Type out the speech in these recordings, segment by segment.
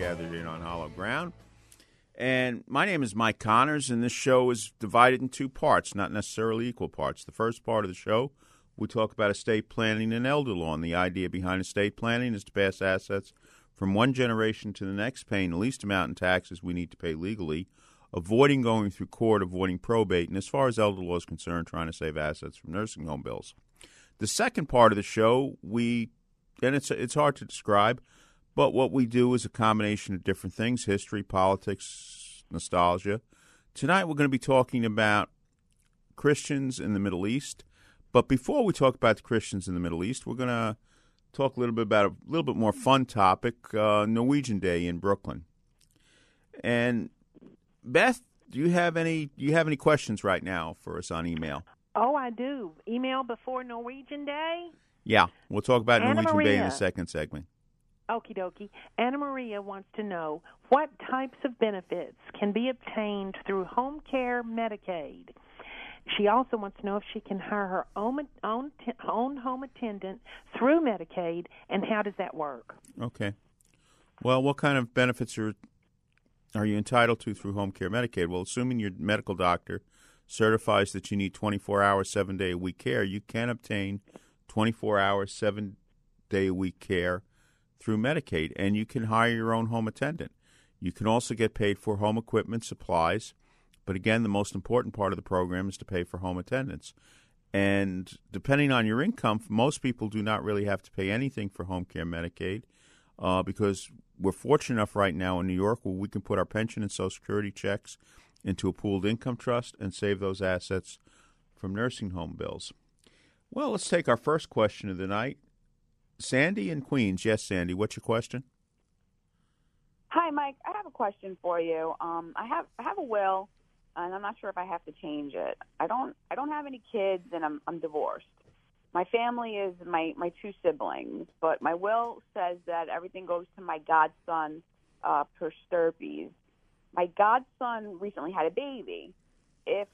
gathered in on hollow ground. And my name is Mike Connors, and this show is divided in two parts, not necessarily equal parts. The first part of the show, we talk about estate planning and elder law. And the idea behind estate planning is to pass assets from one generation to the next, paying the least amount in taxes we need to pay legally, avoiding going through court, avoiding probate, and as far as elder law is concerned, trying to save assets from nursing home bills. The second part of the show, we and it's it's hard to describe, but what we do is a combination of different things: history, politics, nostalgia. Tonight, we're going to be talking about Christians in the Middle East. But before we talk about the Christians in the Middle East, we're going to talk a little bit about a little bit more fun topic: uh, Norwegian Day in Brooklyn. And Beth, do you have any do you have any questions right now for us on email? Oh, I do. Email before Norwegian Day? Yeah, we'll talk about Anna Norwegian Day in the second segment. Okie dokie. Anna Maria wants to know what types of benefits can be obtained through home care Medicaid. She also wants to know if she can hire her own own, own home attendant through Medicaid, and how does that work? Okay. Well, what kind of benefits are are you entitled to through home care Medicaid? Well, assuming your medical doctor certifies that you need 24 hours, seven day a week care, you can obtain 24 hours, seven day a week care through Medicaid, and you can hire your own home attendant. You can also get paid for home equipment, supplies, but again, the most important part of the program is to pay for home attendance. And depending on your income, most people do not really have to pay anything for home care Medicaid uh, because we're fortunate enough right now in New York where we can put our pension and Social Security checks into a pooled income trust and save those assets from nursing home bills. Well, let's take our first question of the night. Sandy in Queens. Yes, Sandy, what's your question? Hi, Mike. I have a question for you. Um, I have I have a will, and I'm not sure if I have to change it. I don't I don't have any kids, and I'm I'm divorced. My family is my my two siblings, but my will says that everything goes to my godson, uh, per stirpes. My godson recently had a baby. If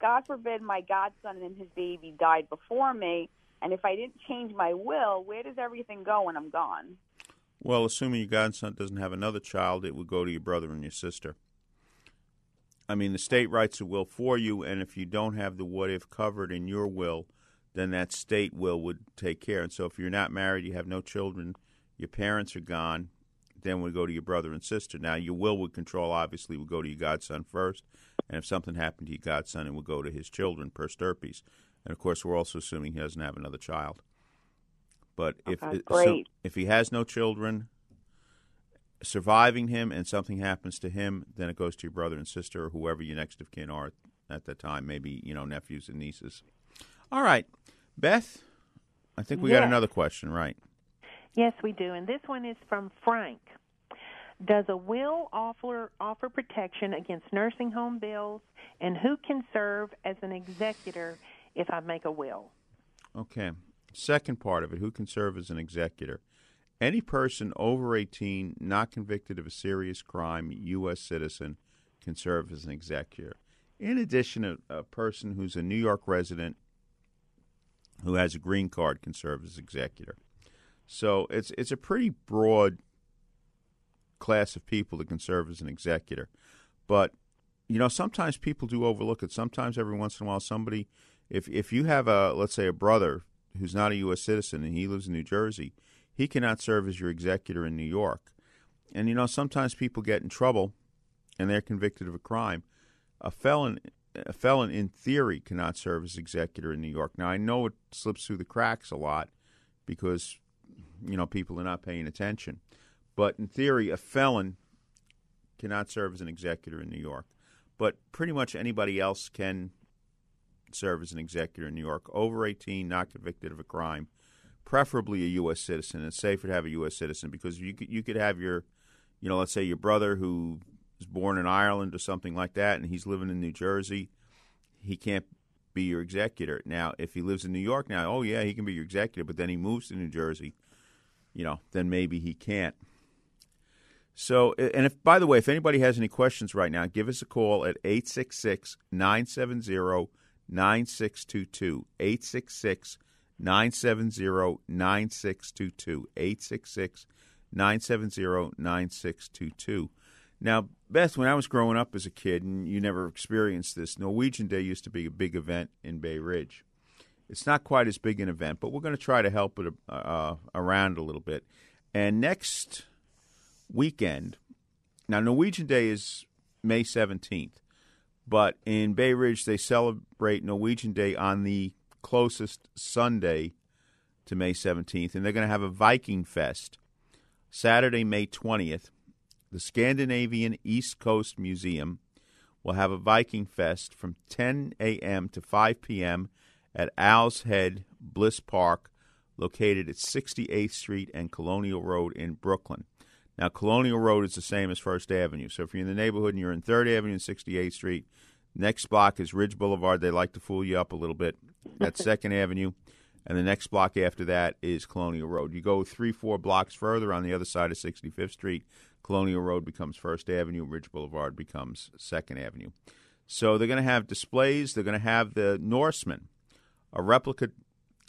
God forbid my godson and his baby died before me, and if I didn't change my will, where does everything go when I'm gone? Well, assuming your godson doesn't have another child, it would go to your brother and your sister. I mean, the state writes a will for you, and if you don't have the what if covered in your will, then that state will would take care. And so, if you're not married, you have no children, your parents are gone, then would go to your brother and sister. Now, your will would control obviously would go to your godson first, and if something happened to your godson, it would go to his children per stirpes. And of course, we're also assuming he doesn't have another child. But if Okay, great. if he has no children surviving him and something happens to him, then it goes to your brother and sister or whoever your next of kin are at that time, maybe, you know, nephews and nieces. All right. Beth, I think we got another question, right? Yes, we do. And this one is from Frank. Does a will offer offer protection against nursing home bills, and who can serve as an executor if I make a will? Okay. Second part of it, who can serve as an executor? Any person over 18 not convicted of a serious crime, U.S. citizen, can serve as an executor. In addition, a, a person who's a New York resident who has a green card can serve as executor. So it's it's a pretty broad class of people that can serve as an executor. But you know, sometimes people do overlook it. Sometimes every once in a while, somebody, if if you have a let's say a brother who's not a U.S. citizen and he lives in New Jersey, he cannot serve as your executor in New York. And you know, sometimes people get in trouble and they're convicted of a crime. A felon, a felon in theory cannot serve as executor in New York. Now I know it slips through the cracks a lot because you know people are not paying attention, but in theory, a felon cannot serve as an executor in New York. But pretty much anybody else can serve as an executor in New York. Over 18, not convicted of a crime, preferably a U.S. citizen. It's safer to have a U.S. citizen because you could, you could have your, you know, let's say your brother who is born in Ireland or something like that, and he's living in New Jersey. He can't be your executor. Now, if he lives in New York now, oh yeah, he can be your executor, but then he moves to New Jersey, you know, then maybe he can't. So, and if by the way, if anybody has any questions right now, give us a call at 866 970 9622. 866 970 9622. 866 970 9622. Now, Beth, when I was growing up as a kid, and you never experienced this, Norwegian Day used to be a big event in Bay Ridge. It's not quite as big an event, but we're going to try to help it uh, around a little bit. And next weekend, now Norwegian Day is May 17th, but in Bay Ridge they celebrate Norwegian Day on the closest Sunday to May 17th, and they're going to have a Viking Fest Saturday, May 20th the Scandinavian East Coast Museum will have a Viking Fest from 10 a.m. to 5 p.m. at Owl's Head Bliss Park, located at 68th Street and Colonial Road in Brooklyn. Now, Colonial Road is the same as First Avenue. So if you're in the neighborhood and you're in 3rd Avenue and 68th Street, next block is Ridge Boulevard. They like to fool you up a little bit. That's 2nd Avenue. And the next block after that is Colonial Road. You go three, four blocks further on the other side of 65th Street, Colonial Road becomes First Avenue, Ridge Boulevard becomes Second Avenue. So they're going to have displays. They're going to have the Norseman, a replica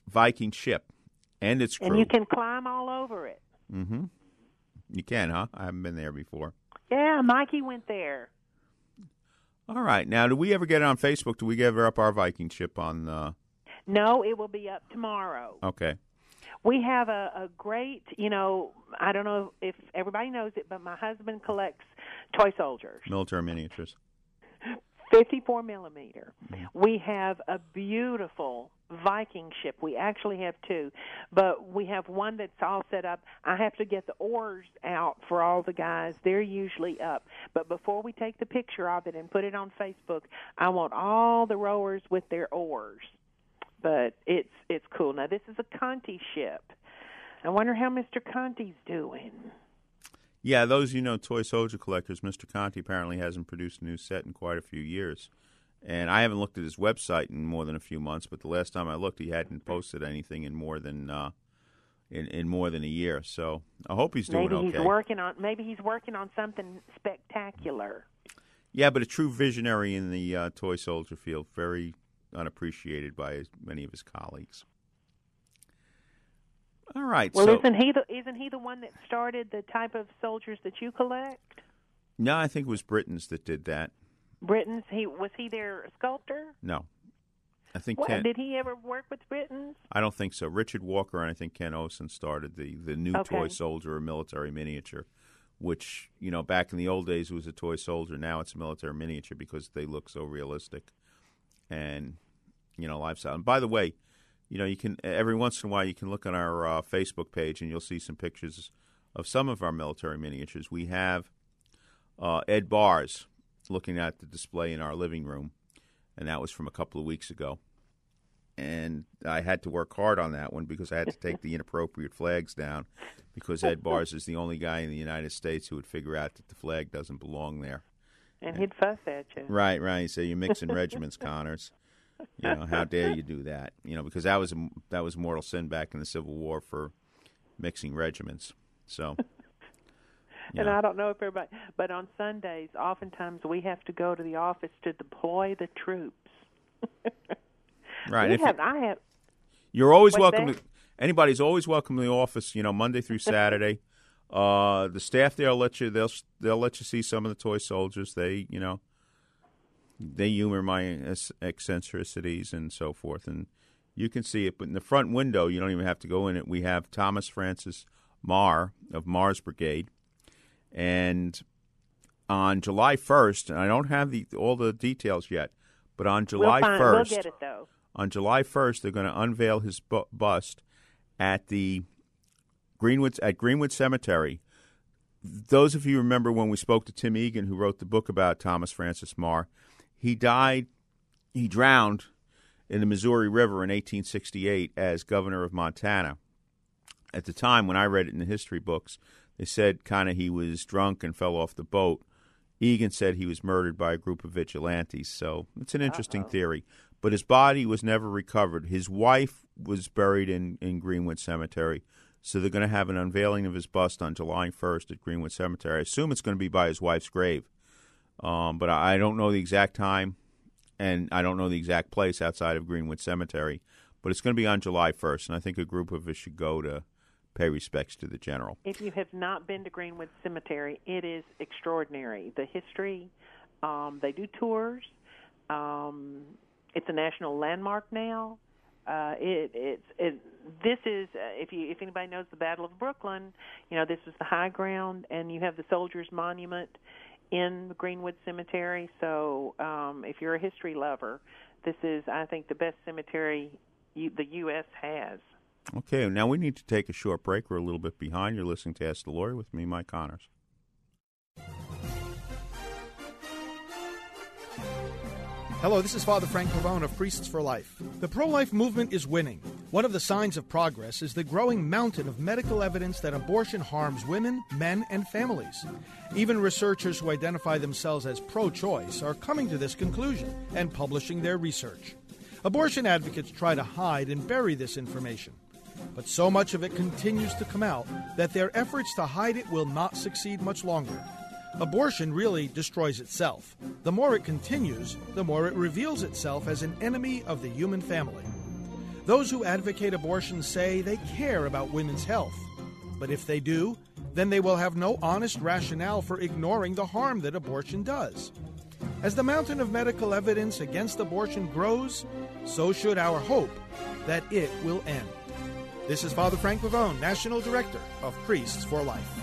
Viking ship, and its crew. And you can climb all over it. Mm-hmm. You can, huh? I haven't been there before. Yeah, Mikey went there. All right. Now, do we ever get it on Facebook? Do we ever up our Viking ship on? Uh... No, it will be up tomorrow. Okay we have a, a great, you know, I don't know if everybody knows it, but my husband collects toy soldiers, military miniatures, 54 millimeter. Mm-hmm. We have a beautiful Viking ship. We actually have two, but we have one that's all set up. I have to get the oars out for all the guys. They're usually up. But before we take the picture of it and put it on Facebook, I want all the rowers with their oars but it's it's cool. Now this is a Conti ship. I wonder how Mr. Conti's doing. Yeah, those you know, toy soldier collectors. Mr. Conti apparently hasn't produced a new set in quite a few years, and I haven't looked at his website in more than a few months. But the last time I looked, he hadn't posted anything in more than uh, in in more than a year. So I hope he's doing maybe okay. Maybe he's working on maybe he's working on something spectacular. Yeah, but a true visionary in the uh, toy soldier field. Very unappreciated by many of his colleagues. All right. Well, so, isn't he the isn't he the one that started the type of soldiers that you collect? No, I think it was Britains that did that. Britains. He was he their sculptor? No, I think. What, Ken, did he ever work with Britains? I don't think so. Richard Walker and I think Ken Osen started the the new okay. toy soldier or military miniature, which you know back in the old days was a toy soldier. Now it's a military miniature because they look so realistic, and you know lifestyle. And by the way, you know you can every once in a while you can look on our uh, Facebook page and you'll see some pictures of some of our military miniatures. We have uh, Ed Bars looking at the display in our living room, and that was from a couple of weeks ago. And I had to work hard on that one because I had to take the inappropriate flags down because Ed Bars is the only guy in the United States who would figure out that the flag doesn't belong there. And he'd fuss at you. Right, right. So you're mixing regiments, Connors. You know, how dare you do that? You know, because that was a, that was mortal sin back in the Civil War for mixing regiments. So. And I don't know if everybody, but on Sundays, oftentimes we have to go to the office to deploy the troops. right. Have, you, I have. You're always welcome that? to. Anybody's always welcome to the office. You know, Monday through Saturday. Uh, the staff there will let you they'll they'll let you see some of the toy soldiers. They you know they humor my eccentricities and so forth, and you can see it. But in the front window, you don't even have to go in it. We have Thomas Francis Meagher of Meagher's Brigade, and on July first, and I don't have the all the details yet, but on July we'll find, first, We'll get it though. on July 1st, they're going to unveil his bu- bust at the Greenwood at Greenwood Cemetery. Those of you remember when we spoke to Tim Egan, who wrote the book about Thomas Francis Meagher, he died, he drowned in the Missouri River in 1868 as governor of Montana. At the time, when I read it in the history books, they said kind of he was drunk and fell off the boat. Egan said he was murdered by a group of vigilantes. So it's an interesting theory. But his body was never recovered. His wife was buried in, in Greenwood Cemetery. So they're going to have an unveiling of his bust on July 1st at Greenwood Cemetery. I assume it's going to be by his wife's grave. Um, but I don't know the exact time, and I don't know the exact place outside of Greenwood Cemetery. But it's going to be on July 1st, and I think a group of us should go to pay respects to the general. If you have not been to Greenwood Cemetery, it is extraordinary. The history, um, they do tours. Um, it's a national landmark now. Uh, it, it's it, this is uh, if you if anybody knows the Battle of Brooklyn, you know this is the high ground, and you have the Soldiers Monument in the Greenwood Cemetery. So um, if you're a history lover, this is I think the best cemetery you, the U.S. has. Okay, now we need to take a short break. We're a little bit behind. You're listening to Ask the Lawyer with me, Mike Connors. Hello, this is Father Frank Pavone of Priests for Life. The pro life movement is winning. One of the signs of progress is the growing mountain of medical evidence that abortion harms women, men, and families. Even researchers who identify themselves as pro choice are coming to this conclusion and publishing their research. Abortion advocates try to hide and bury this information. But so much of it continues to come out that their efforts to hide it will not succeed much longer. Abortion really destroys itself. The more it continues, the more it reveals itself as an enemy of the human family. Those who advocate abortion say they care about women's health. But if they do, then they will have no honest rationale for ignoring the harm that abortion does. As the mountain of medical evidence against abortion grows, so should our hope that it will end. This is Father Frank Pavone, National Director of Priests for Life.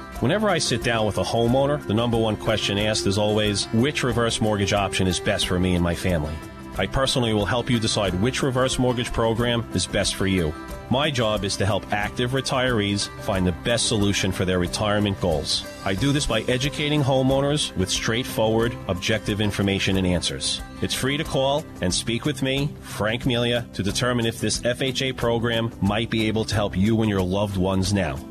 Whenever I sit down with a homeowner, the number one question asked is always which reverse mortgage option is best for me and my family. I personally will help you decide which reverse mortgage program is best for you. My job is to help active retirees find the best solution for their retirement goals. I do this by educating homeowners with straightforward, objective information and answers. It's free to call and speak with me, Frank Melia, to determine if this FHA program might be able to help you and your loved ones now.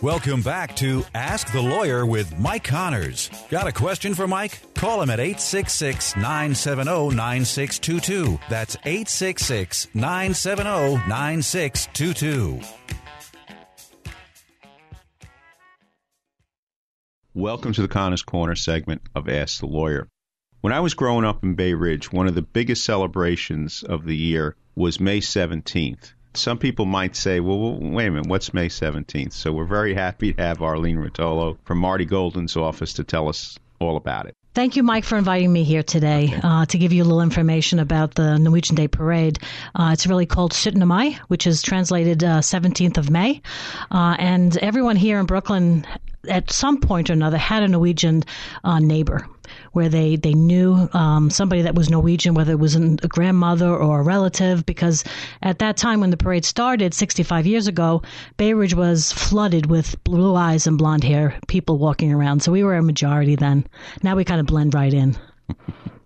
Welcome back to Ask the Lawyer with Mike Connors. Got a question for Mike? Call him at 866 970 9622. That's 866 970 9622. Welcome to the Connors Corner segment of Ask the Lawyer. When I was growing up in Bay Ridge, one of the biggest celebrations of the year was May 17th. Some people might say, well, wait a minute, what's May 17th? So we're very happy to have Arlene Rotolo from Marty Golden's office to tell us all about it. Thank you, Mike, for inviting me here today uh, to give you a little information about the Norwegian Day Parade. Uh, it's really called 17. Mai, which is translated uh, 17th of May. Uh, and everyone here in Brooklyn, at some point or another, had a Norwegian uh, neighbor where they, they knew um, somebody that was Norwegian, whether it was a grandmother or a relative, because at that time when the parade started 65 years ago, Bay Ridge was flooded with blue eyes and blonde hair people walking around. So we were a majority then. Now we kind of blend right in.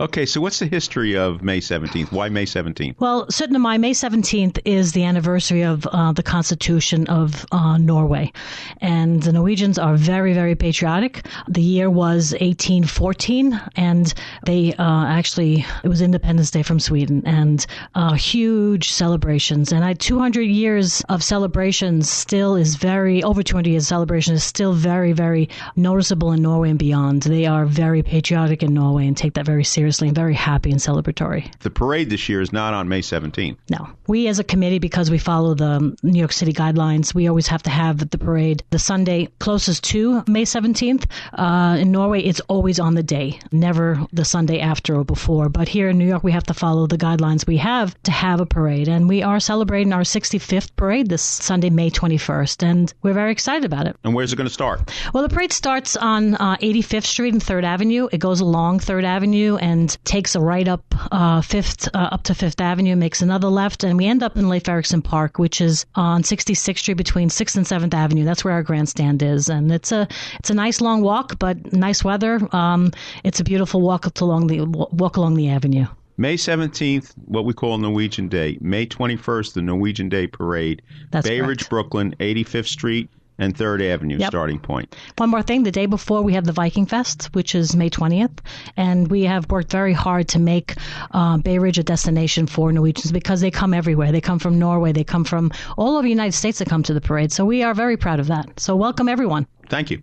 Okay, so what's the history of May 17th? Why May 17th? Well, 17. Mai, May 17th is the anniversary of uh, the Constitution of uh, Norway. And the Norwegians are very, very patriotic. The year was 1814, and they uh, actually, it was Independence Day from Sweden, and uh, huge celebrations. And I, 200 years of celebrations still is very, over 200 years of celebration is still very, very noticeable in Norway and beyond. They are very patriotic in Norway and take that very seriously and very happy and celebratory. The parade this year is not on May 17th. No. We as a committee, because we follow the New York City guidelines, we always have to have the parade the Sunday closest to May 17th. Uh, in Norway, it's always on the day, never the Sunday after or before. But here in New York, we have to follow the guidelines we have to have a parade. And we are celebrating our 65th parade this Sunday, May 21st. And we're very excited about it. And where's it going to start? Well, the parade starts on uh, 85th Street and 3rd Avenue. It goes along 3rd Avenue and takes a right up uh, Fifth uh, up to Fifth Avenue, makes another left, and we end up in Leif Erikson Park, which is on 66th Street between Sixth and Seventh Avenue. That's where our grandstand is, and it's a it's a nice long walk, but nice weather. Um, it's a beautiful walk along the walk along the avenue. May 17th, what we call Norwegian Day. May 21st, the Norwegian Day Parade. That's Bay correct. Ridge, Brooklyn, 85th Street and 3rd Avenue Yep. starting point. One more thing, the day before we have the Viking Fest, which is May 20th, and we have worked very hard to make uh, Bay Ridge a destination for Norwegians because they come everywhere. They come from Norway, they come from all over the United States that come to the parade. So we are very proud of that. So welcome everyone. Thank you.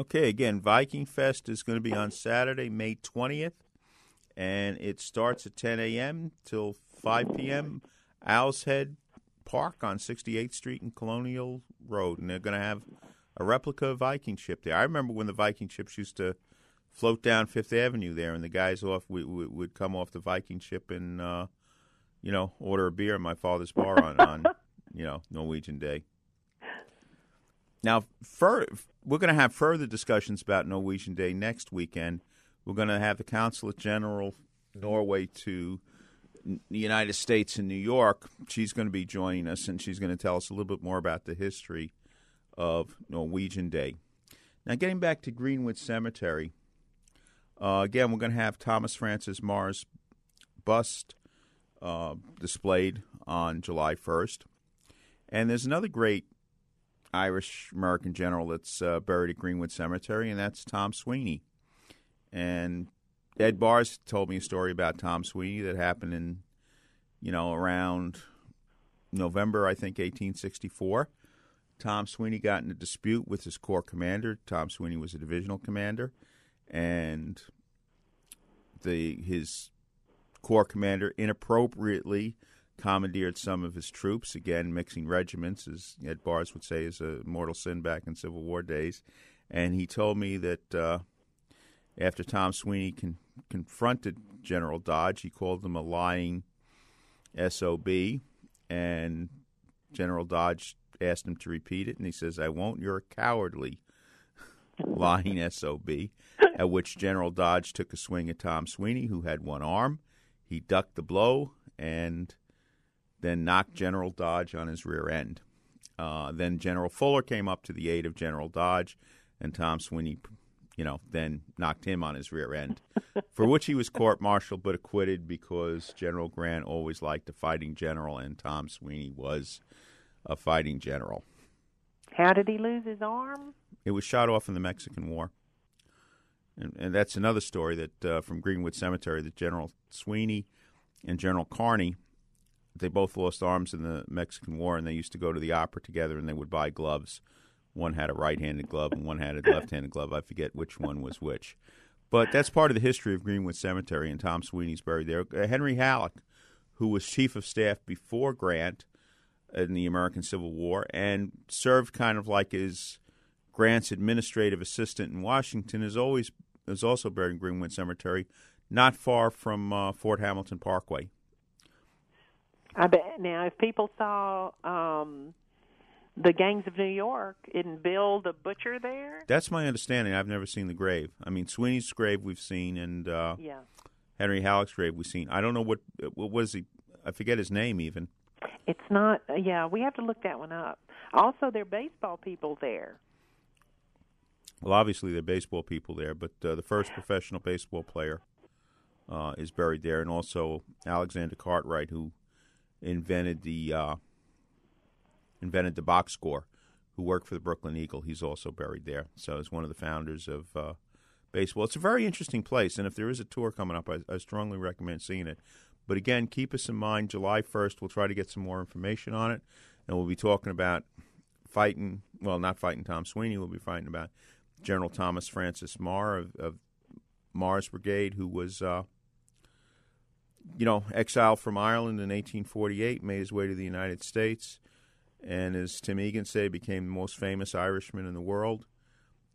Okay, again, Viking Fest is going to be on Saturday, May 20th, and it starts at 10 a.m. till 5 p.m. Owl's Head Park on 68th Street and Colonial Road, and they're going to have a replica Viking ship there. I remember when the Viking ships used to float down Fifth Avenue there, and the guys off would, would, would come off the Viking ship and, uh, you know, order a beer at my father's bar on, on you know, Norwegian Day. Now, fur, we're going to have further discussions about Norwegian Day next weekend. We're going to have the Consulate General Norway to the United States in New York. She's going to be joining us, and she's going to tell us a little bit more about the history of Norwegian Day. Now, getting back to Greenwood Cemetery, uh, again, we're going to have Thomas Francis Meagher's bust uh, displayed on July 1st. And there's another great Irish American general that's uh, buried at Greenwood Cemetery, and that's Tom Sweeney. And Ed Bars told me a story about Tom Sweeney that happened in, you know, around November, I think, 1864. Tom Sweeney got in a dispute with his corps commander. Tom Sweeney was a divisional commander, and the his corps commander inappropriately commandeered some of his troops. Again, mixing regiments, as Ed Bars would say, is a mortal sin back in Civil War days. And he told me that uh, after Tom Sweeney con- confronted General Dodge, he called him a lying SOB, and General Dodge asked him to repeat it, and he says, "I won't. You're a cowardly lying SOB." At which General Dodge took a swing at Tom Sweeney, who had one arm. He ducked the blow and then knocked General Dodge on his rear end. Uh, then General Fuller came up to the aid of General Dodge, and Tom Sweeney, you know, then knocked him on his rear end, for which he was court-martialed but acquitted because General Grant always liked a fighting general, and Tom Sweeney was a fighting general. How did he lose his arm? It was shot off in the Mexican War. And, and that's another story that uh, from Greenwood Cemetery that General Sweeney and General Kearny, they both lost arms in the Mexican War, and they used to go to the opera together, and they would buy gloves. One had a right-handed glove, and one had a left-handed glove. I forget which one was which. But that's part of the history of Greenwood Cemetery, and Tom Sweeney's buried there. Uh, Henry Halleck, who was chief of staff before Grant in the American Civil War, and served kind of like his Grant's administrative assistant in Washington, has always is also buried in Greenwood Cemetery, not far from uh, Fort Hamilton Parkway. I bet now if people saw um the gangs of New York and Bill the butcher there. That's my understanding. I've never seen the grave. I mean, Sweeney's grave we've seen, and uh, Yeah. Henry Halleck's grave we've seen. I don't know what what was he. I forget his name even. It's not uh, yeah, we have to look that one up. Also there are baseball people there. Well, obviously there are baseball people there, but uh, the first professional baseball player uh, is buried there, and also Alexander Cartwright, who invented the uh, invented the box score, who worked for the Brooklyn Eagle. He's also buried there. So he's one of the founders of uh, baseball. It's a very interesting place, and if there is a tour coming up, I, I strongly recommend seeing it. But again, keep us in mind. July first, we'll try to get some more information on it, and we'll be talking about fighting. Well, not fighting Tom Sweeney. We'll be fighting about General Thomas Francis Meagher of, of Meagher's Brigade, who was, uh, you know, exiled from Ireland in 1848, made his way to the United States, and as Tim Egan said, became the most famous Irishman in the world.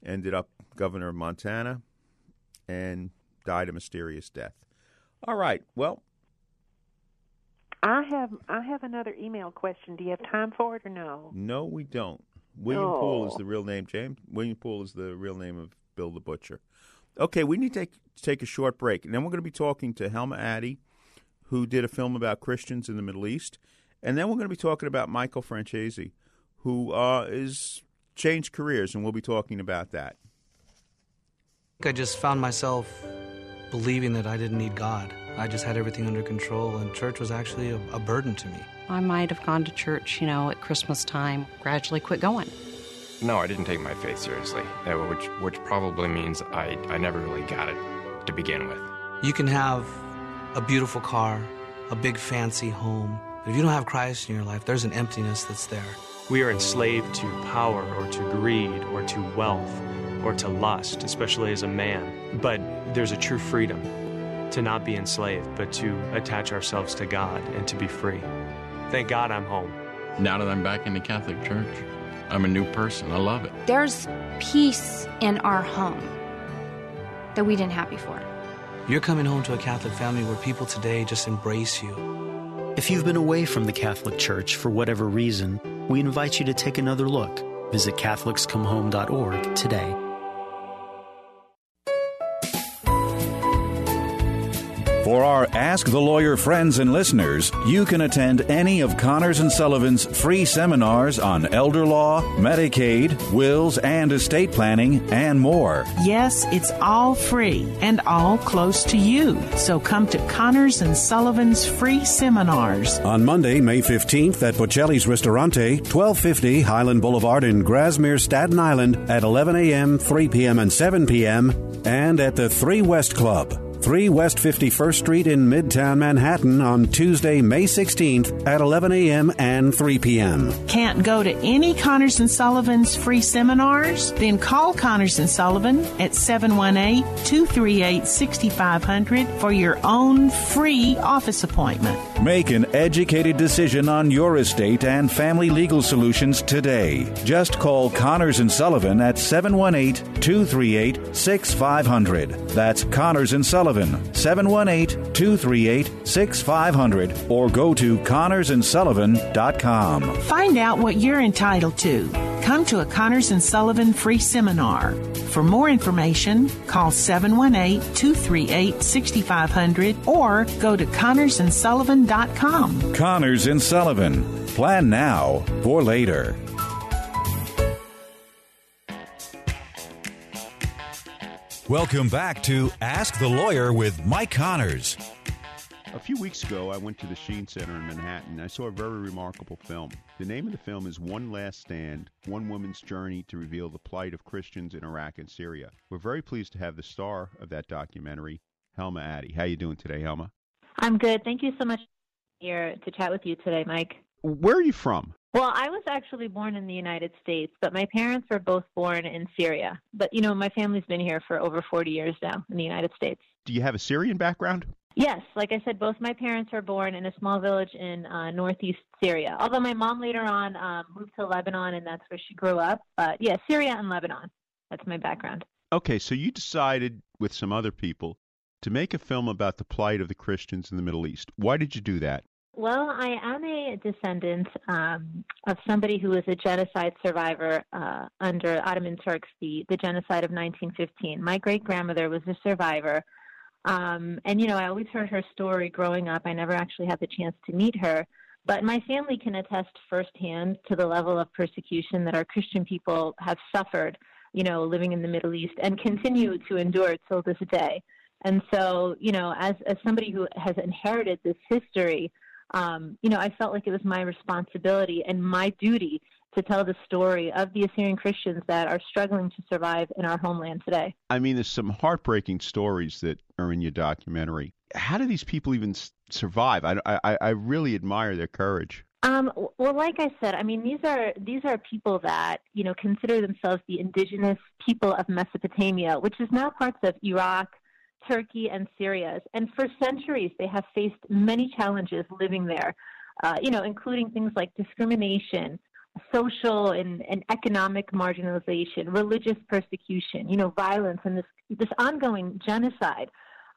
Ended up governor of Montana, and died a mysterious death. All right. Well, I have I have another email question. Do you have time for it or no? no, we don't. William oh. Poole is Oh. the real name. James William Poole is the real name of Bill the Butcher. Okay, we need to take, take a short break, and then we're going to be talking to Helma Adde, who did a film about Christians in the Middle East, and then we're going to be talking about Michael Francesi, who uh, is changed careers, and we'll be talking about that. I just found myself believing that I didn't need God. I just had everything under control, and church was actually a, a burden to me. I might have gone to church, you know, at Christmas time, gradually quit going. No, I didn't take my faith seriously, uh, which which probably means I, I never really got it to begin with. You can have a beautiful car, a big fancy home, but if you don't have Christ in your life, there's an emptiness that's there. We are enslaved to power or to greed or to wealth or to lust, especially as a man. But there's a true freedom to not be enslaved, but to attach ourselves to God and to be free. Thank God I'm home. Now that I'm back in the Catholic Church, I'm a new person. I love it. There's peace in our home that we didn't have before. You're coming home to a Catholic family where people today just embrace you. If you've been away from the Catholic Church for whatever reason, we invite you to take another look. Visit CatholicsComeHome.org today. For our Ask the Lawyer friends and listeners, you can attend any of Connors and Sullivan's free seminars on elder law, Medicaid, wills and estate planning, and more. Yes, it's all free and all close to you. So come to Connors and Sullivan's free seminars. On Monday, May 15th at Bocelli's Ristorante, 1250 Hylan Boulevard in Grasmere, Staten Island at 11 a.m., 3 p.m., and 7 p.m., and at the 3 West Club. 3 West 51st Street in Midtown Manhattan on Tuesday, May 16th at 11 a.m. and 3 p.m. Can't go to any Connors and Sullivan's free seminars? Then call Connors and Sullivan at 718-238-6500 for your own free office appointment. Make an educated decision on your estate and family legal solutions today. Just call Connors and Sullivan at 718-238-6500. That's Connors and Sullivan, 718-238-6500 or go to connorsandsullivan.com. Find out what you're entitled to. Come to a Connors and Sullivan free seminar. For more information, call 718-238-6500 or go to connorsandsullivan.com. Connors and Sullivan. Plan now for later. Welcome back to Ask the Lawyer with Mike Connors. A few weeks ago, I went to the Sheen Center in Manhattan. I saw a very remarkable film. The name of the film is One Last Stand One Woman's Journey to Reveal the Plight of Christians in Iraq and Syria. We're very pleased to have the star of that documentary, Helma Adde. How are you doing today, Helma? I'm good. Thank you so much here to chat with you today, Mike. Where are you from? Well, I was actually born in the United States, but my parents were both born in Syria. But, you know, my family's been here for over 40 years now in the United States. Do you have a Syrian background? Yes, like I said, both my parents were born in a small village in uh, northeast Syria. Although my mom later on um, moved to Lebanon, and that's where she grew up. But yeah, Syria and Lebanon. That's my background. Okay, so you decided with some other people to make a film about the plight of the Christians in the Middle East. Why did you do that? Well, I am a descendant um, of somebody who was a genocide survivor uh, under Ottoman Turks, the, the genocide of 1915. My great grandmother was a survivor. Um, and, you know, I always heard her story growing up. I never actually had the chance to meet her. But my family can attest firsthand to the level of persecution that our Christian people have suffered, you know, living in the Middle East and continue to endure till this day. And so, you know, as, as somebody who has inherited this history, um, you know, I felt like it was my responsibility and my duty to tell the story of the Assyrian Christians that are struggling to survive in our homeland today. I mean, there's some heartbreaking stories that are in your documentary. How do these people even survive? I, I, I really admire their courage. Um, well, like I said, I mean these are these are people that you know consider themselves the indigenous people of Mesopotamia, which is now parts of Iraq, Turkey, and Syria. And for centuries, they have faced many challenges living there. Uh, you know, including things like discrimination, social and, and economic marginalization, religious persecution, you know, violence, and this this ongoing genocide.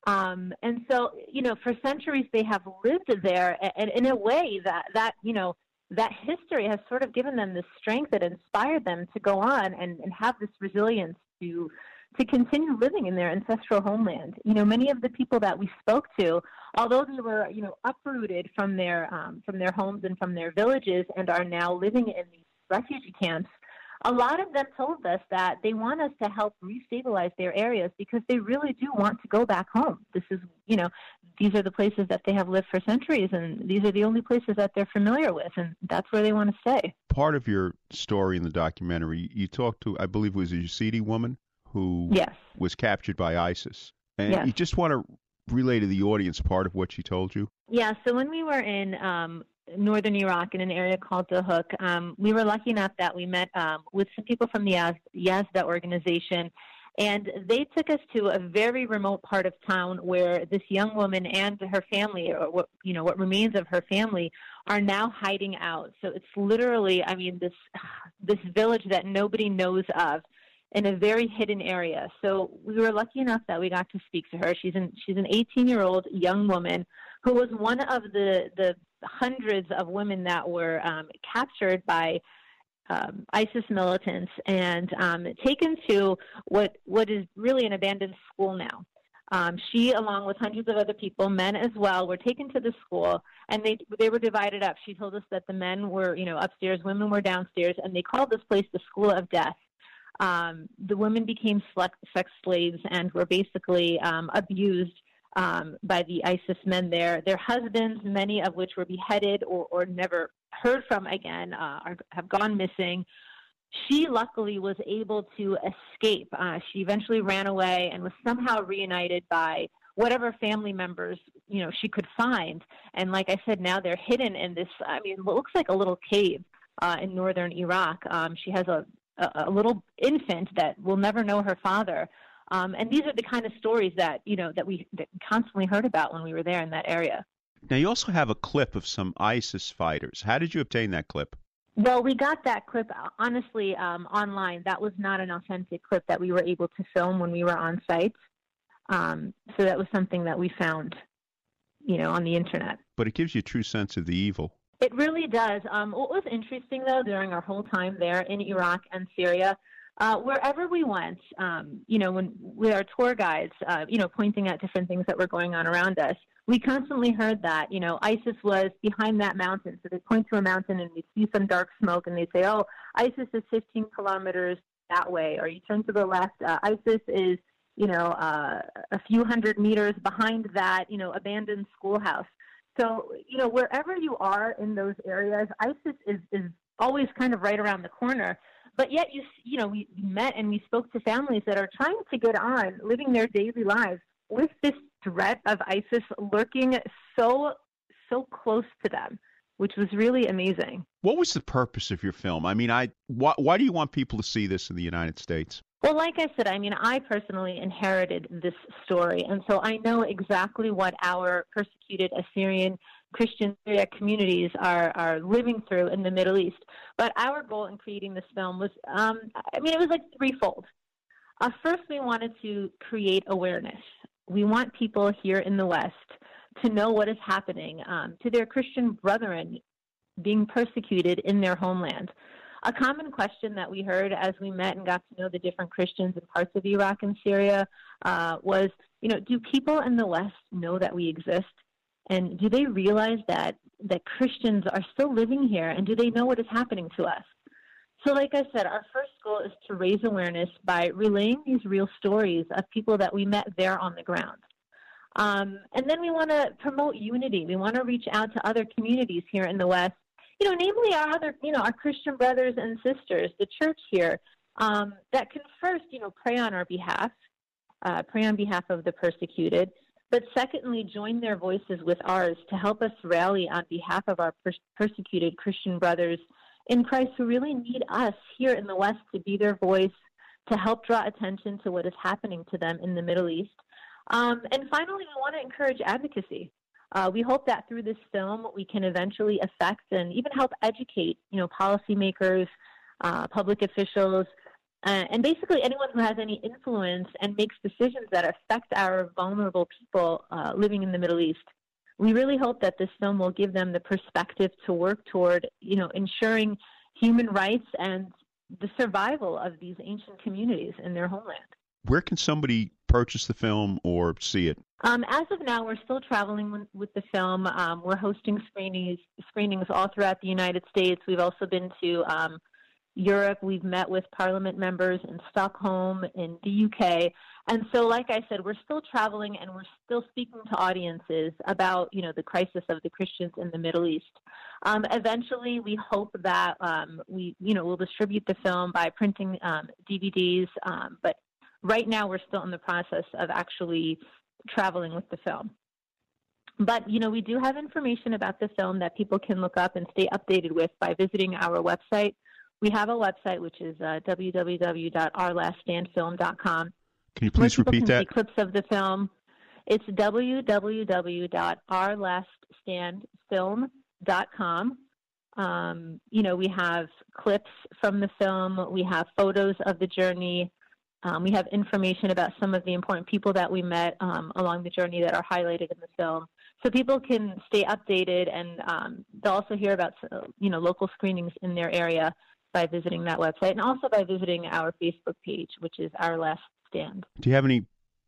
Um, and so, you know, for centuries they have lived there, and in a way that that you know that history has sort of given them the strength that inspired them to go on and, and have this resilience to to continue living in their ancestral homeland. You know, many of the people that we spoke to, although they were, you know, uprooted from their um, from their homes and from their villages and are now living in these refugee camps, a lot of them told us that they want us to help restabilize their areas because they really do want to go back home. This is, you know, these are the places that they have lived for centuries, and these are the only places that they're familiar with, and that's where they want to stay. Part of your story in the documentary, you talked to, I believe it was a Yazidi woman who yes. was captured by ISIS. And Yes. you just want to relay to the audience part of what she told you? Yeah, so when we were in um, northern Iraq in an area called Dahuk, um, we were lucky enough that we met um, with some people from the Yaz- Yazda organization, and they took us to a very remote part of town where this young woman and her family, or what you know, what remains of her family, are now hiding out. So it's literally, I mean, this this village that nobody knows of in a very hidden area. So we were lucky enough that we got to speak to her. She's an she's an 18 year old young woman who was one of the the hundreds of women that were um, captured by um, ISIS militants and um, taken to what what is really an abandoned school now. Um, she, along with hundreds of other people, men as well, were taken to the school, and they they were divided up. She told us that the men were, you know, upstairs, women were downstairs, and they called this place the School of Death. Um, the women became sex slaves and were basically um, abused um, by the ISIS men there. Their husbands, many of which were beheaded or, or never heard from again, uh, are, have gone missing. She luckily was able to escape. Uh, she eventually ran away and was somehow reunited by whatever family members you know she could find. And like I said, now they're hidden in this. I mean, what looks like a little cave uh, in northern Iraq. Um, she has a, a a little infant that will never know her father. Um, and these are the kind of stories that you know that we that constantly heard about when we were there in that area. Now, you also have a clip of some ISIS fighters. How did you obtain that clip? Well, we got that clip uh, honestly um, online. That was not an authentic clip that we were able to film when we were on site. Um, so that was something that we found, you know, on the internet. But it gives you a true sense of the evil. It really does. Um, what was interesting, though, during our whole time there in Iraq and Syria, uh, wherever we went, um, you know, when with our tour guides, uh, you know, pointing out different things that were going on around us, we constantly heard that, you know, ISIS was behind that mountain. So they point to a mountain and we see some dark smoke, and they say, "Oh, ISIS is 15 kilometers that way," or you turn to the left, uh, ISIS is, you know, uh, a few hundred meters behind that, you know, abandoned schoolhouse. So, you know, wherever you are in those areas, ISIS is, is always kind of right around the corner. But yet, you you know, we met and we spoke to families that are trying to get on, living their daily lives with this threat of ISIS lurking so so close to them, which was really amazing. What was the purpose of your film? I mean, I why, why do you want people to see this in the United States? Well, like I said, I mean, I personally inherited this story, and so I know exactly what our persecuted Assyrian Christian Syriac communities are are living through in the Middle East. But our goal in creating this film was, um, I mean, it was like threefold. Uh, first, we wanted to create awareness. We want people here in the West to know what is happening um, to their Christian brethren being persecuted in their homeland. A common question that we heard as we met and got to know the different Christians in parts of Iraq and Syria uh, was, you know, do people in the West know that we exist? And do they realize that, that Christians are still living here? And do they know what is happening to us? So, like I said, our first goal is to raise awareness by relaying these real stories of people that we met there on the ground. Um, and then we want to promote unity. We want to reach out to other communities here in the West, you know, namely our other, you know, our Christian brothers and sisters, the church here, um, that can first, you know, pray on our behalf, uh, pray on behalf of the persecuted, but secondly, join their voices with ours to help us rally on behalf of our per- persecuted Christian brothers in Christ who really need us here in the West to be their voice, to help draw attention to what is happening to them in the Middle East. Um, and finally, we want to encourage advocacy. Uh, we hope that through this film, we can eventually affect and even help educate, you know, policymakers, uh, public officials, uh, and basically anyone who has any influence and makes decisions that affect our vulnerable people uh, living in the Middle East. We really hope that this film will give them the perspective to work toward, you know, ensuring human rights and the survival of these ancient communities in their homeland. Where can somebody purchase the film or see it? Um, as of now, we're still traveling with, the film. Um, we're hosting screenings, screenings all throughout the United States. We've also been to um, Europe. We've met with Parliament members in Stockholm, in the UK, and so, like I said, we're still traveling and we're still speaking to audiences about, you know, the crisis of the Christians in the Middle East. Um, eventually, we hope that um, we, you know, will distribute the film by printing um, DVDs, but right now we're still in the process of actually traveling with the film. But, you know, we do have information about the film that people can look up and stay updated with by visiting our website. We have a website which is uh, www.ourlaststandfilm.com. Can you please repeat can that? See clips of the film. It's www.ourlaststandfilm.com. Um, you know, we have clips from the film. We have photos of the journey. Um, we have information about some of the important people that we met um, along the journey that are highlighted in the film. So people can stay updated, and um, they'll also hear about uh, you know local screenings in their area by visiting that website, and also by visiting our Facebook page, which is Our Last Stand. Do you have any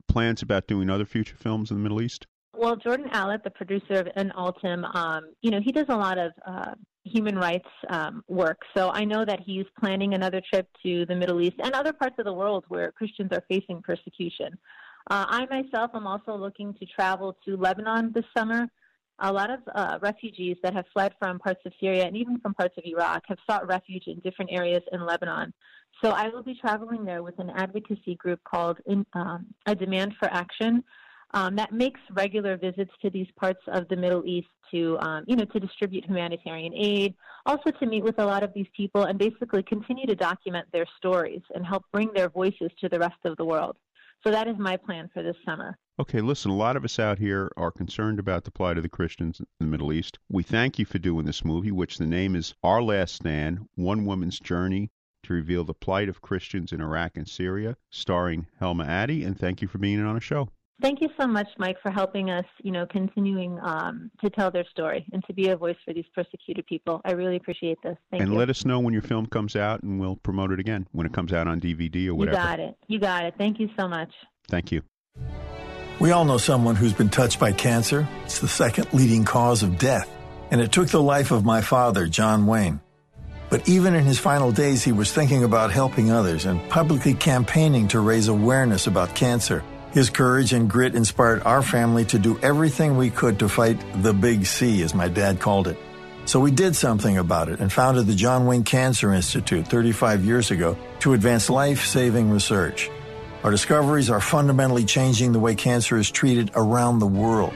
plans about doing other future films in the Middle East? Well, Jordan Allett, the producer of An Altum, um, you know, he does a lot of uh, human rights um, work. So I know that he's planning another trip to the Middle East and other parts of the world where Christians are facing persecution. Uh, I myself am also looking to travel to Lebanon this summer. A lot of uh, refugees that have fled from parts of Syria and even from parts of Iraq have sought refuge in different areas in Lebanon. So I will be traveling there with an advocacy group called in, um, A Demand for Action um, that makes regular visits to these parts of the Middle East to, um, you know, to distribute humanitarian aid, also to meet with a lot of these people and basically continue to document their stories and help bring their voices to the rest of the world. So that is my plan for this summer. Okay, listen, a lot of us out here are concerned about the plight of the Christians in the Middle East. We thank you for doing this movie, which the name is Our Last Stand One Woman's Journey to Reveal the Plight of Christians in Iraq and Syria, starring Helma Adde, and thank you for being on a show. Thank you so much, Mike, for helping us, you know, continuing um, to tell their story and to be a voice for these persecuted people. I really appreciate this. Thank and you. let us know when your film comes out, and we'll promote it again when it comes out on DVD or whatever. you whatever. got it. You got it. Thank you so much. Thank you. We all know someone who's been touched by cancer. It's the second leading cause of death. And it took the life of my father, John Wayne. But even in his final days, he was thinking about helping others and publicly campaigning to raise awareness about cancer. His courage and grit inspired our family to do everything we could to fight the big C, as my dad called it. So we did something about it and founded the John Wayne Cancer Institute 35 years ago to advance life saving research. Our discoveries are fundamentally changing the way cancer is treated around the world.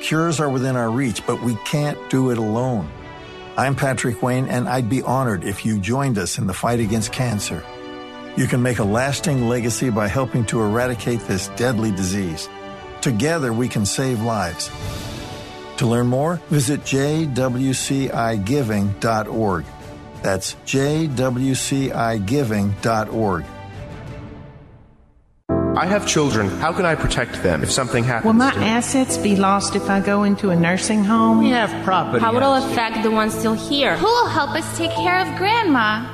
Cures are within our reach, but we can't do it alone. I'm Patrick Wayne, and I'd be honored if you joined us in the fight against cancer. You can make a lasting legacy by helping to eradicate this deadly disease. Together, we can save lives. To learn more, visit jwcigiving.org. That's jwcigiving.org. I have children. How can I protect them if something happens? Will my to assets be lost if I go into a nursing home? We have property. How will it'll affect the ones still here? Who will help us take care of Grandma?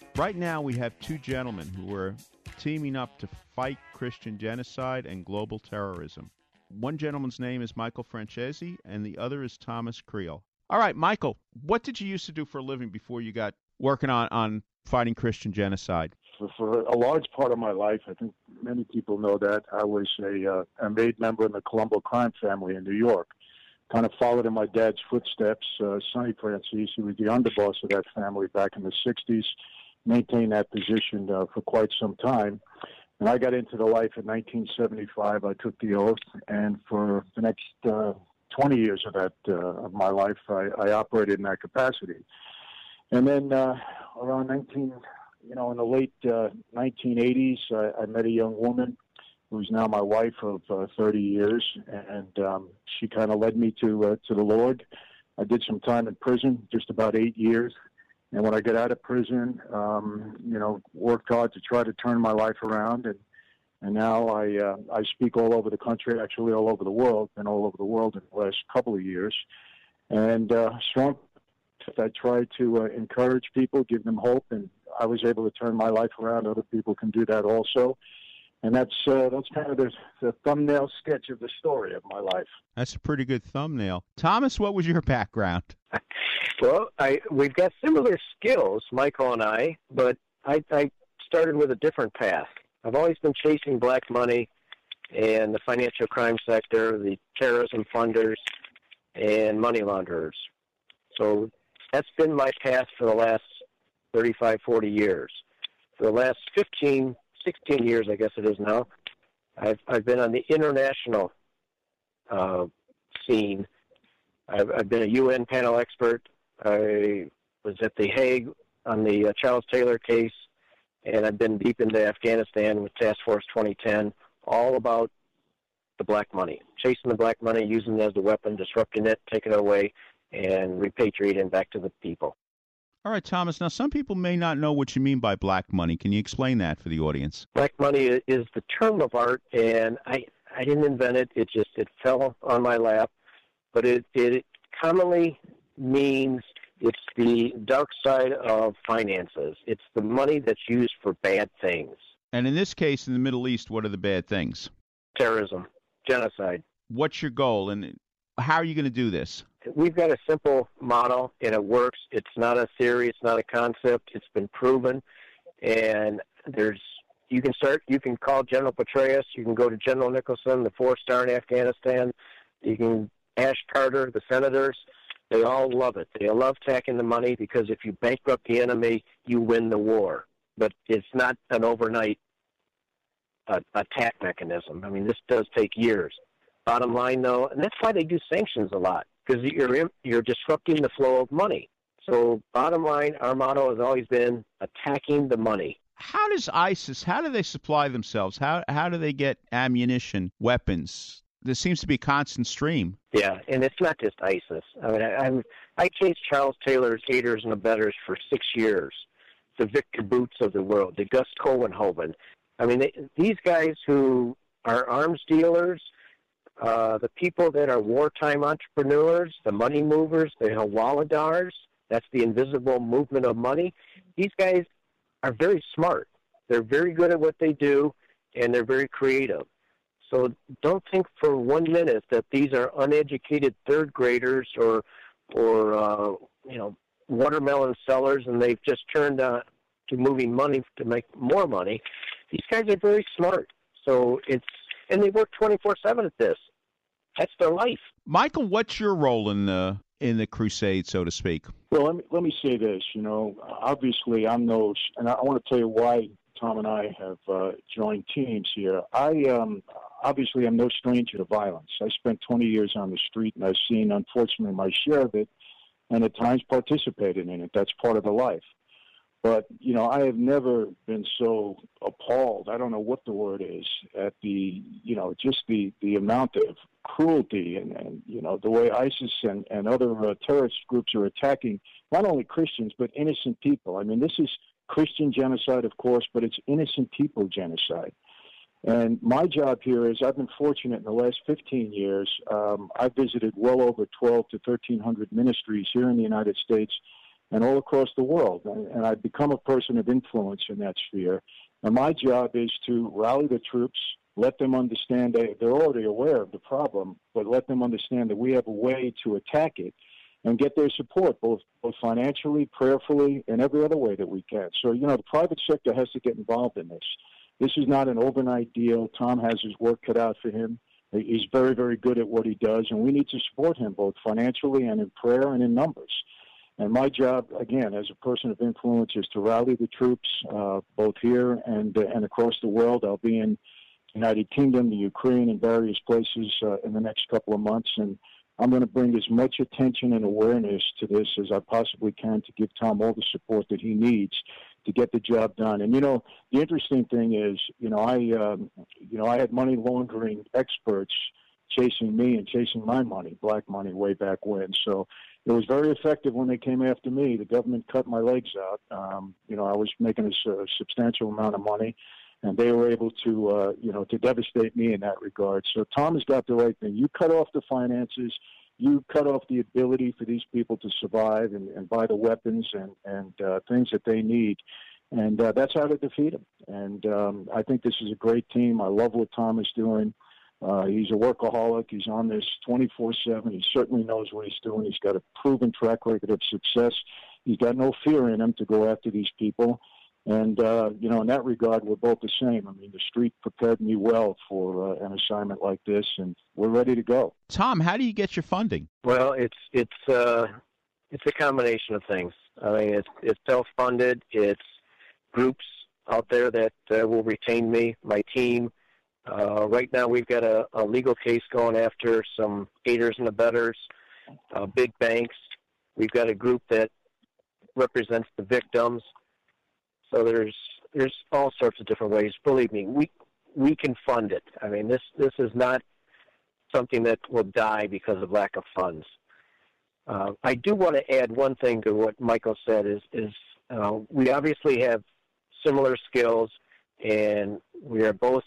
Right now, we have two gentlemen who are teaming up to fight Christian genocide and global terrorism. One gentleman's name is Michael Franzese, and the other is Thomas Creal. All right, Michael, what did you used to do for a living before you got working on, on fighting Christian genocide? For, for a large part of my life, I think many people know that I was a, uh, a made member in the Colombo crime family in New York. Kind of followed in my dad's footsteps. Uh, Sonny Franzese, who was the underboss of that family back in the 60s, maintained that position uh, for quite some time. And I got into the life in 1975. I took the oath, and for the next uh, 20 years of that uh, of my life, I, I operated in that capacity. And then uh, around 19, you know, in the late uh, 1980s, I, I met a young woman who's now my wife of uh, 30 years, and um, she kind of led me to uh, to the Lord. I did some time in prison, just about eight years, and when I got out of prison, um, you know, worked hard to try to turn my life around, and and now I uh, I speak all over the country, actually all over the world, and all over the world in the last couple of years, and uh, strong. I try to uh, encourage people, give them hope, and I was able to turn my life around. Other people can do that also and that's uh, that's kind of the, the thumbnail sketch of the story of my life. That's a pretty good thumbnail. Thomas, what was your background? Well, I we've got similar skills, Michael and I, but I, I started with a different path. I've always been chasing black money and the financial crime sector, the terrorism funders, and money launderers. So that's been my path for the last 35, 40 years. For the last 15, 16 years, I guess it is now, I've, I've been on the international uh, scene. I've, I've been a UN panel expert. I was at The Hague on the uh, Charles Taylor case, and I've been deep into Afghanistan with Task Force 2010, all about the black money, chasing the black money, using it as a weapon, disrupting it, taking it away, and repatriating back to the people. All right, Thomas. Now, some people may not know what you mean by black money. Can you explain that for the audience? Black money is the term of art, and I I didn't invent it. It just it fell on my lap, but it it commonly means it's the dark side of finances. It's the money that's used for bad things. And in this case, in the Middle East, what are the bad things? Terrorism, genocide. What's your goal, and how are you going to do this? We've got a simple model, and it works. It's not a theory. It's not a concept. It's been proven, and there's you can start. You can call General Petraeus. You can go to General Nicholson, the four star in Afghanistan. You can Ash Carter, the senators. They all love it. They love tacking the money because if you bankrupt the enemy, you win the war. But it's not an overnight uh, attack mechanism. I mean, this does take years. Bottom line, though, and that's why they do sanctions a lot because you're you're disrupting the flow of money. So, bottom line, our motto has always been attacking the money. How does ISIS? How do they supply themselves? How how do they get ammunition, weapons? There seems to be a constant stream. Yeah, and it's not just ISIS. I mean, I, I'm I chased Charles Taylor's aiders and abettors for six years. The Viktor Bouts of the world, the Guus Kouwenhoven. I mean, they, these guys who are arms dealers, uh, the people that are wartime entrepreneurs, the money movers, the Hawaladars, that's the invisible movement of money. These guys are very smart. They're very good at what they do, and they're very creative. So don't think for one minute that these are uneducated third graders or or uh, you know watermelon sellers and they've just turned uh, to moving money to make more money. These guys are very smart. So it's and they work 24/7 at this. That's their life. Michael, what's your role in the in the crusade, so to speak? Well, let me let me say this. You know, obviously, I'm no, and I want to tell you why Tom and I have uh, joined teams here. I um, obviously I'm no stranger to violence. I spent 20 years on the street, and I've seen, unfortunately, my share of it, and at times participated in it. That's part of the life. But you know, I have never been so appalled. I don't know what the word is at the you know just the the amount of cruelty and, and you know the way ISIS and and other uh, terrorist groups are attacking not only Christians but innocent people. I mean, this is Christian genocide, of course, but it's innocent people genocide. And my job here is I've been fortunate in the last 15 years. Um, I've visited well over 12 to 1,300 ministries here in the United States and all across the world. And, I've become a person of influence in that sphere. And my job is to rally the troops, let them understand they, they're already aware of the problem, but let them understand that we have a way to attack it and get their support, both both financially, prayerfully, and every other way that we can. So, you know, the private sector has to get involved in this. This is not an overnight deal. Tom has his work cut out for him. He's very, very good at what he does, and we need to support him both financially and in prayer and in numbers. And my job, again, as a person of influence, is to rally the troops, uh, both here and uh, and across the world. I'll be in United Kingdom, the Ukraine, and various places uh, in the next couple of months, and I'm going to bring as much attention and awareness to this as I possibly can to give Tom all the support that he needs to get the job done. And you know, the interesting thing is, you know, I, um, you know, I had money laundering experts chasing me and chasing my money, black money, way back when. So it was very effective when they came after me. The government cut my legs out. Um, you know, I was making a, a substantial amount of money, and they were able to, uh, you know, to devastate me in that regard. So Tom has got the right thing. You cut off the finances. You cut off the ability for these people to survive and, and buy the weapons and, and uh, things that they need. And uh, that's how to defeat them. And um, I think this is a great team. I love what Tom is doing. Uh, he's a workaholic. He's on this 24 7. He certainly knows what he's doing. He's got a proven track record of success. He's got no fear in him to go after these people. And, uh, you know, in that regard, we're both the same. I mean, the street prepared me well for uh, an assignment like this, and we're ready to go. Tom, how do you get your funding? Well, it's it's uh, it's a combination of things. I mean, it's it's self-funded. It's groups out there that uh, will retain me, my team. Uh, right now, we've got a, a legal case going after some aiders and abettors, uh, big banks. We've got a group that represents the victims. So there's there's all sorts of different ways. Believe me, we we can fund it. I mean, this this is not something that will die because of lack of funds. Uh, I do want to add one thing to what Michael said. Is is uh, we obviously have similar skills, and we are both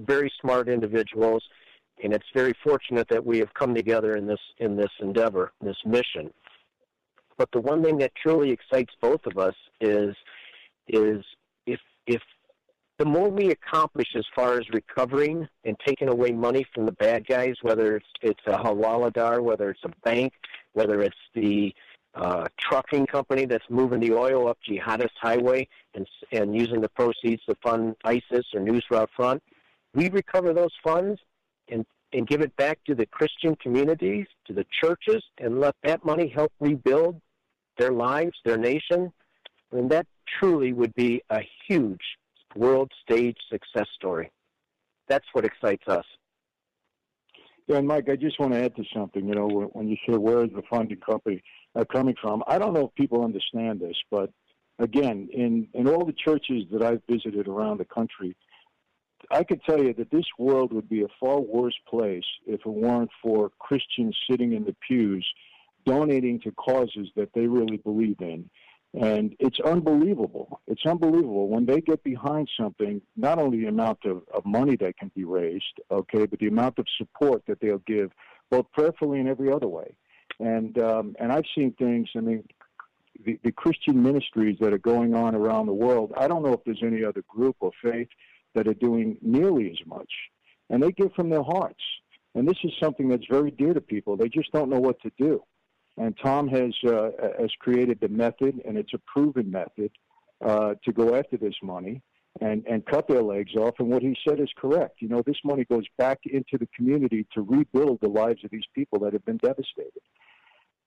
very smart individuals, and it's very fortunate that we have come together in this in this endeavor, this mission. But the one thing that truly excites both of us is is if if the more we accomplish as far as recovering and taking away money from the bad guys, whether it's it's a hawala whether it's a bank, whether it's the uh, trucking company that's moving the oil up Jihadist Highway and and using the proceeds to fund ISIS or Nusra Front, we recover those funds and, and give it back to the Christian communities, to the churches, and let that money help rebuild their lives, their nation, mean, that truly would be a huge world stage success story. That's what excites us. Yeah, and Mike, I just want to add to something. You know, when you say where is the funding company uh, coming from, I don't know if people understand this, but again, in in all the churches that I've visited around the country, I could tell you that this world would be a far worse place if it weren't for Christians sitting in the pews donating to causes that they really believe in. And it's unbelievable. It's unbelievable when they get behind something, not only the amount of, of money that can be raised, okay, but the amount of support that they'll give, both prayerfully and every other way. And um, and I've seen things. I mean, the, the Christian ministries that are going on around the world. I don't know if there's any other group or faith that are doing nearly as much and they give from their hearts. And this is something that's very dear to people. They just don't know what to do. And Tom has uh, has created the method, and it's a proven method uh, to go after this money and and cut their legs off. And what he said is correct. You know, this money goes back into the community to rebuild the lives of these people that have been devastated.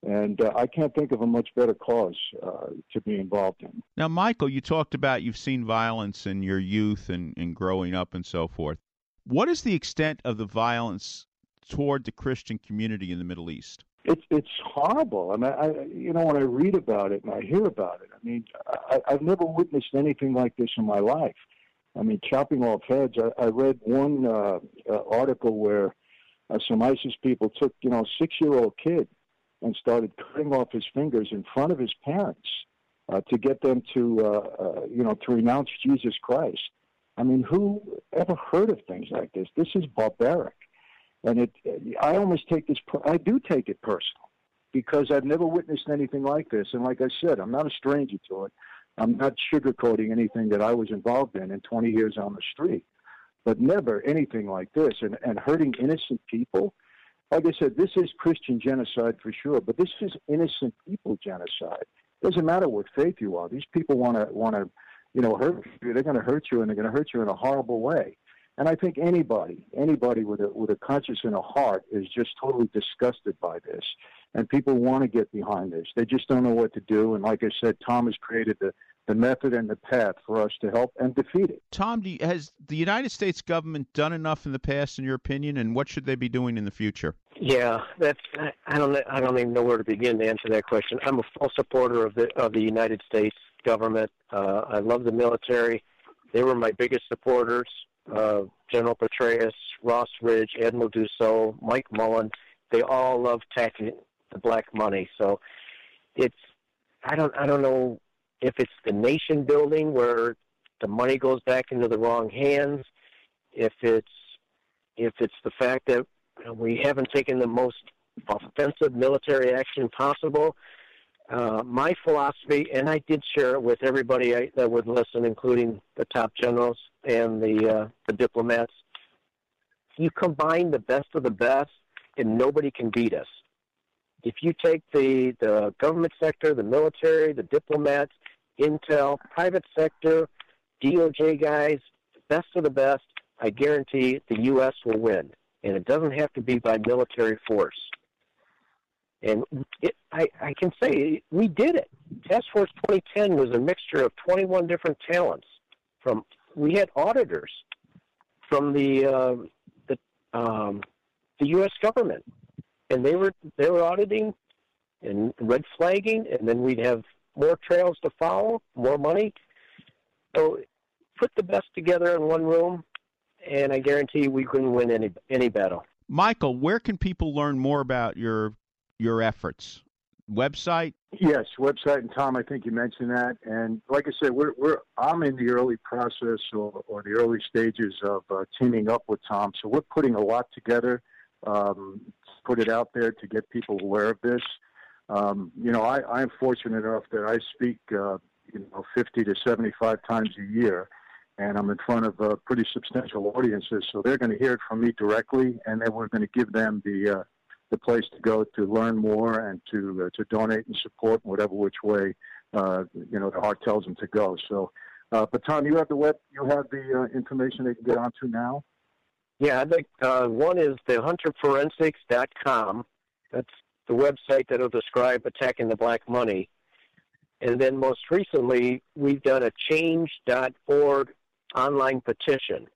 And uh, I can't think of a much better cause uh, to be involved in. Now, Michael, you talked about you've seen violence in your youth and, and growing up and so forth. What is the extent of the violence toward the Christian community in the Middle East? It's it's horrible. I mean, I you know when I read about it and I hear about it, I mean, I, I've never witnessed anything like this in my life. I mean, chopping off heads. I, I read one uh, uh, article where uh, some ISIS people took you know a six year old kid and started cutting off his fingers in front of his parents uh, to get them to uh, uh, you know to renounce Jesus Christ. I mean, who ever heard of things like this? This is barbaric. And it I almost take this I do take it personal because I've never witnessed anything like this. And like I said I'm not a stranger to it. I'm not sugarcoating anything that I was involved in in 20 years on the street. But never anything like this. And and hurting innocent people like I said this is Christian genocide for sure but this is innocent people genocide doesn't matter what faith you are these people want to want to you know hurt you they're going to hurt you and they're going to hurt you in a horrible way and I think anybody, anybody with a with a conscience and a heart is just totally disgusted by this. And people want to get behind this. They just don't know what to do. And like I said, Tom has created the, the method and the path for us to help and defeat it. Tom, you, has the United States government done enough in the past, in your opinion, and what should they be doing in the future? Yeah, that's I don't I don't even know where to begin to answer that question. I'm a full supporter of the of the United States government. Uh, I love the military. They were my biggest supporters uh, General Petraeus, Ross Ridge, Admiral Dussault, Mike Mullen, they all love taxing the black money. So it's I don't I don't know if it's the nation building where the money goes back into the wrong hands, if it's if it's the fact that we haven't taken the most offensive military action possible. Uh, my philosophy, and I did share it with everybody that would listen, including the top generals and the uh, the diplomats. You combine the best of the best, and nobody can beat us. If you take the the government sector, the military, the diplomats, intel, private sector, DOJ guys, best of the best, I guarantee the U.S. will win, and it doesn't have to be by military force. And it, I, I can say we did it. Task Force 2010 was a mixture of 21 different talents. From we had auditors from the uh, the um, the U.S. government, and they were they were auditing and red flagging, and then we'd have more trails to follow, more money. So put the best together in one room, and I guarantee we couldn't win any any battle. Michael, where can people learn more about your your efforts? Website? Yes, website. And Tom, I think you mentioned that. And like I said, we're, we're I'm in the early process or, or the early stages of uh, teaming up with Tom. So we're putting a lot together, um, put it out there to get people aware of this. Um, you know, I, I'm fortunate enough that I speak, uh, you know, 50 to 75 times a year and I'm in front of uh, pretty substantial audiences, so they're going to hear it from me directly, and then we're going to give them the uh, the place to go to learn more and to uh, to donate and support whatever which way uh, you know the heart tells them to go. So, uh, but Tom, you have the web, you have the uh, information they can get onto now. Yeah, I think uh, one is the hunterforensics.com. That's the website that'll describe attacking the black money. And then most recently, we've done a change.org online petition.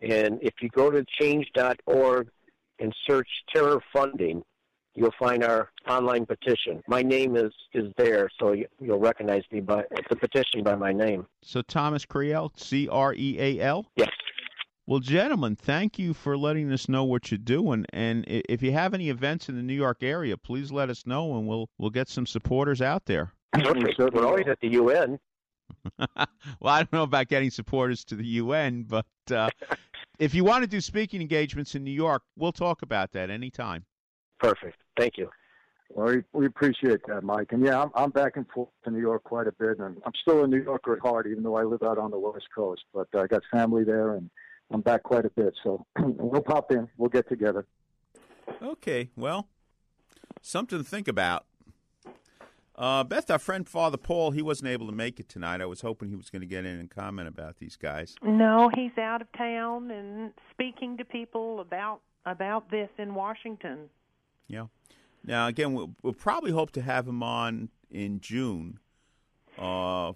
And if you go to change.org, and search terror funding, you'll find our online petition. My name is is there, so you, will recognize me by the petition by my name. So Thomas Creal, C R E A L. Yes. Well, gentlemen, thank you for letting us know what you're doing. And if you have any events in the New York area, please let us know, and we'll we'll get some supporters out there. We're always at the UN. well, I don't know about getting supporters to the UN, but uh, if you want to do speaking engagements in New York, we'll talk about that anytime. Perfect. Thank you. Well, we, we appreciate that, Mike. And yeah, I'm, I'm back and forth to New York quite a bit, and I'm still a New Yorker at heart, even though I live out on the West Coast. But I got family there, and I'm back quite a bit. So we'll pop in. We'll get together. Okay, well, something to think about. Uh, Beth, our friend Father Paul, he wasn't able to make it tonight. I was hoping he was going to get in and comment about these guys. No, he's out of town and speaking to people about about this in Washington. Yeah. Now, again, we'll, we'll probably hope to have him on in June. Uh,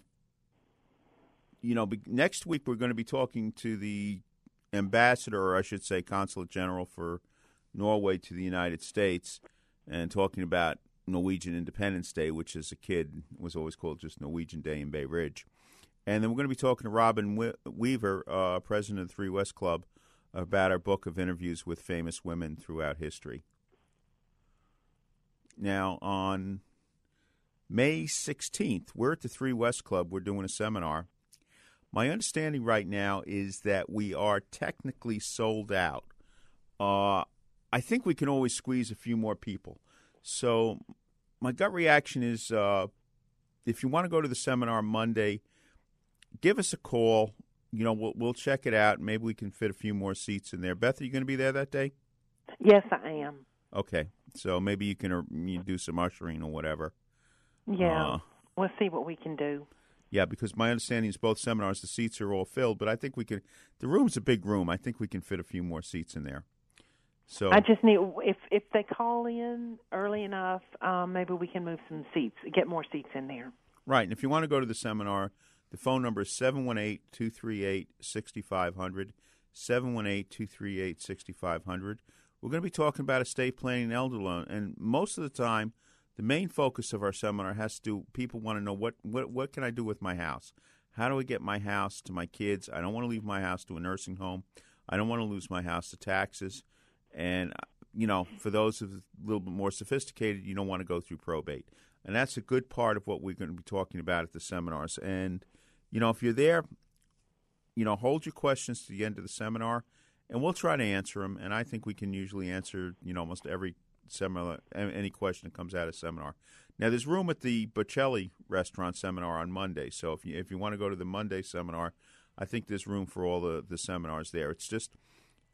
you know, next week we're going to be talking to the ambassador, or I should say, consulate general for Norway to the United States, and talking about Norwegian Independence Day, which as a kid was always called just Norwegian Day in Bay Ridge. And then we're going to be talking to Robin Weaver, uh, president of the Three West Club, about our book of interviews with famous women throughout history. Now, on May 16th, we're at the Three West Club. We're doing a seminar. My understanding right now is that we are technically sold out. Uh, I think we can always squeeze a few more people. So, my gut reaction is uh, if you want to go to the seminar Monday, give us a call. You know, we'll, we'll check it out. Maybe we can fit a few more seats in there. Beth, are you going to be there that day? Yes, I am. Okay, so maybe you can uh, you do some ushering or whatever. Yeah, Uh, we'll see what we can do. Yeah, because my understanding is both seminars the seats are all filled, but I think we can. The room's a big room. I think we can fit a few more seats in there. So I just need if if they call in early enough, um, maybe we can move some seats, get more seats in there. Right. And if you want to go to the seminar, the phone number is 718 238 6500. 718 238 6500. We're going to be talking about estate planning and elder loan. And most of the time, the main focus of our seminar has to do people want to know what, what, what can I do with my house? How do I get my house to my kids? I don't want to leave my house to a nursing home. I don't want to lose my house to taxes. And, you know, for those a little bit more sophisticated, you don't want to go through probate. And that's a good part of what we're going to be talking about at the seminars. And, you know, if you're there, you know, hold your questions to the end of the seminar, and we'll try to answer them. And I think we can usually answer, you know, almost every seminar, any question that comes out of seminar. Now, there's room at the Bocelli restaurant seminar on Monday. So if you if you want to go to the Monday seminar, I think there's room for all the the seminars there. It's just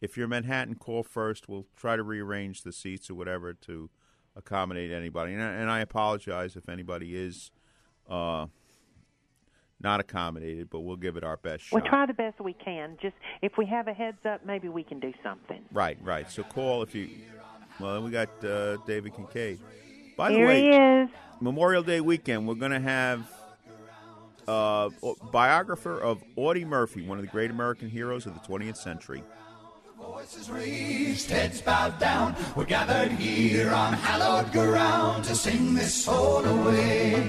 if you're in Manhattan, call first. We'll try to rearrange the seats or whatever to accommodate anybody. And I, and I apologize if anybody is uh, not accommodated, but we'll give it our best shot. We'll try the best we can. Just if we have a heads up, maybe we can do something. Right, right. So call if you. Well, then we got uh, David Kincaid. By the way, he is. Memorial Day weekend, we're going to have uh, a biographer of Audie Murphy, one of the great American heroes of the 20th century. Voices raised, heads bowed down. We're gathered here on hallowed ground to sing this soul away.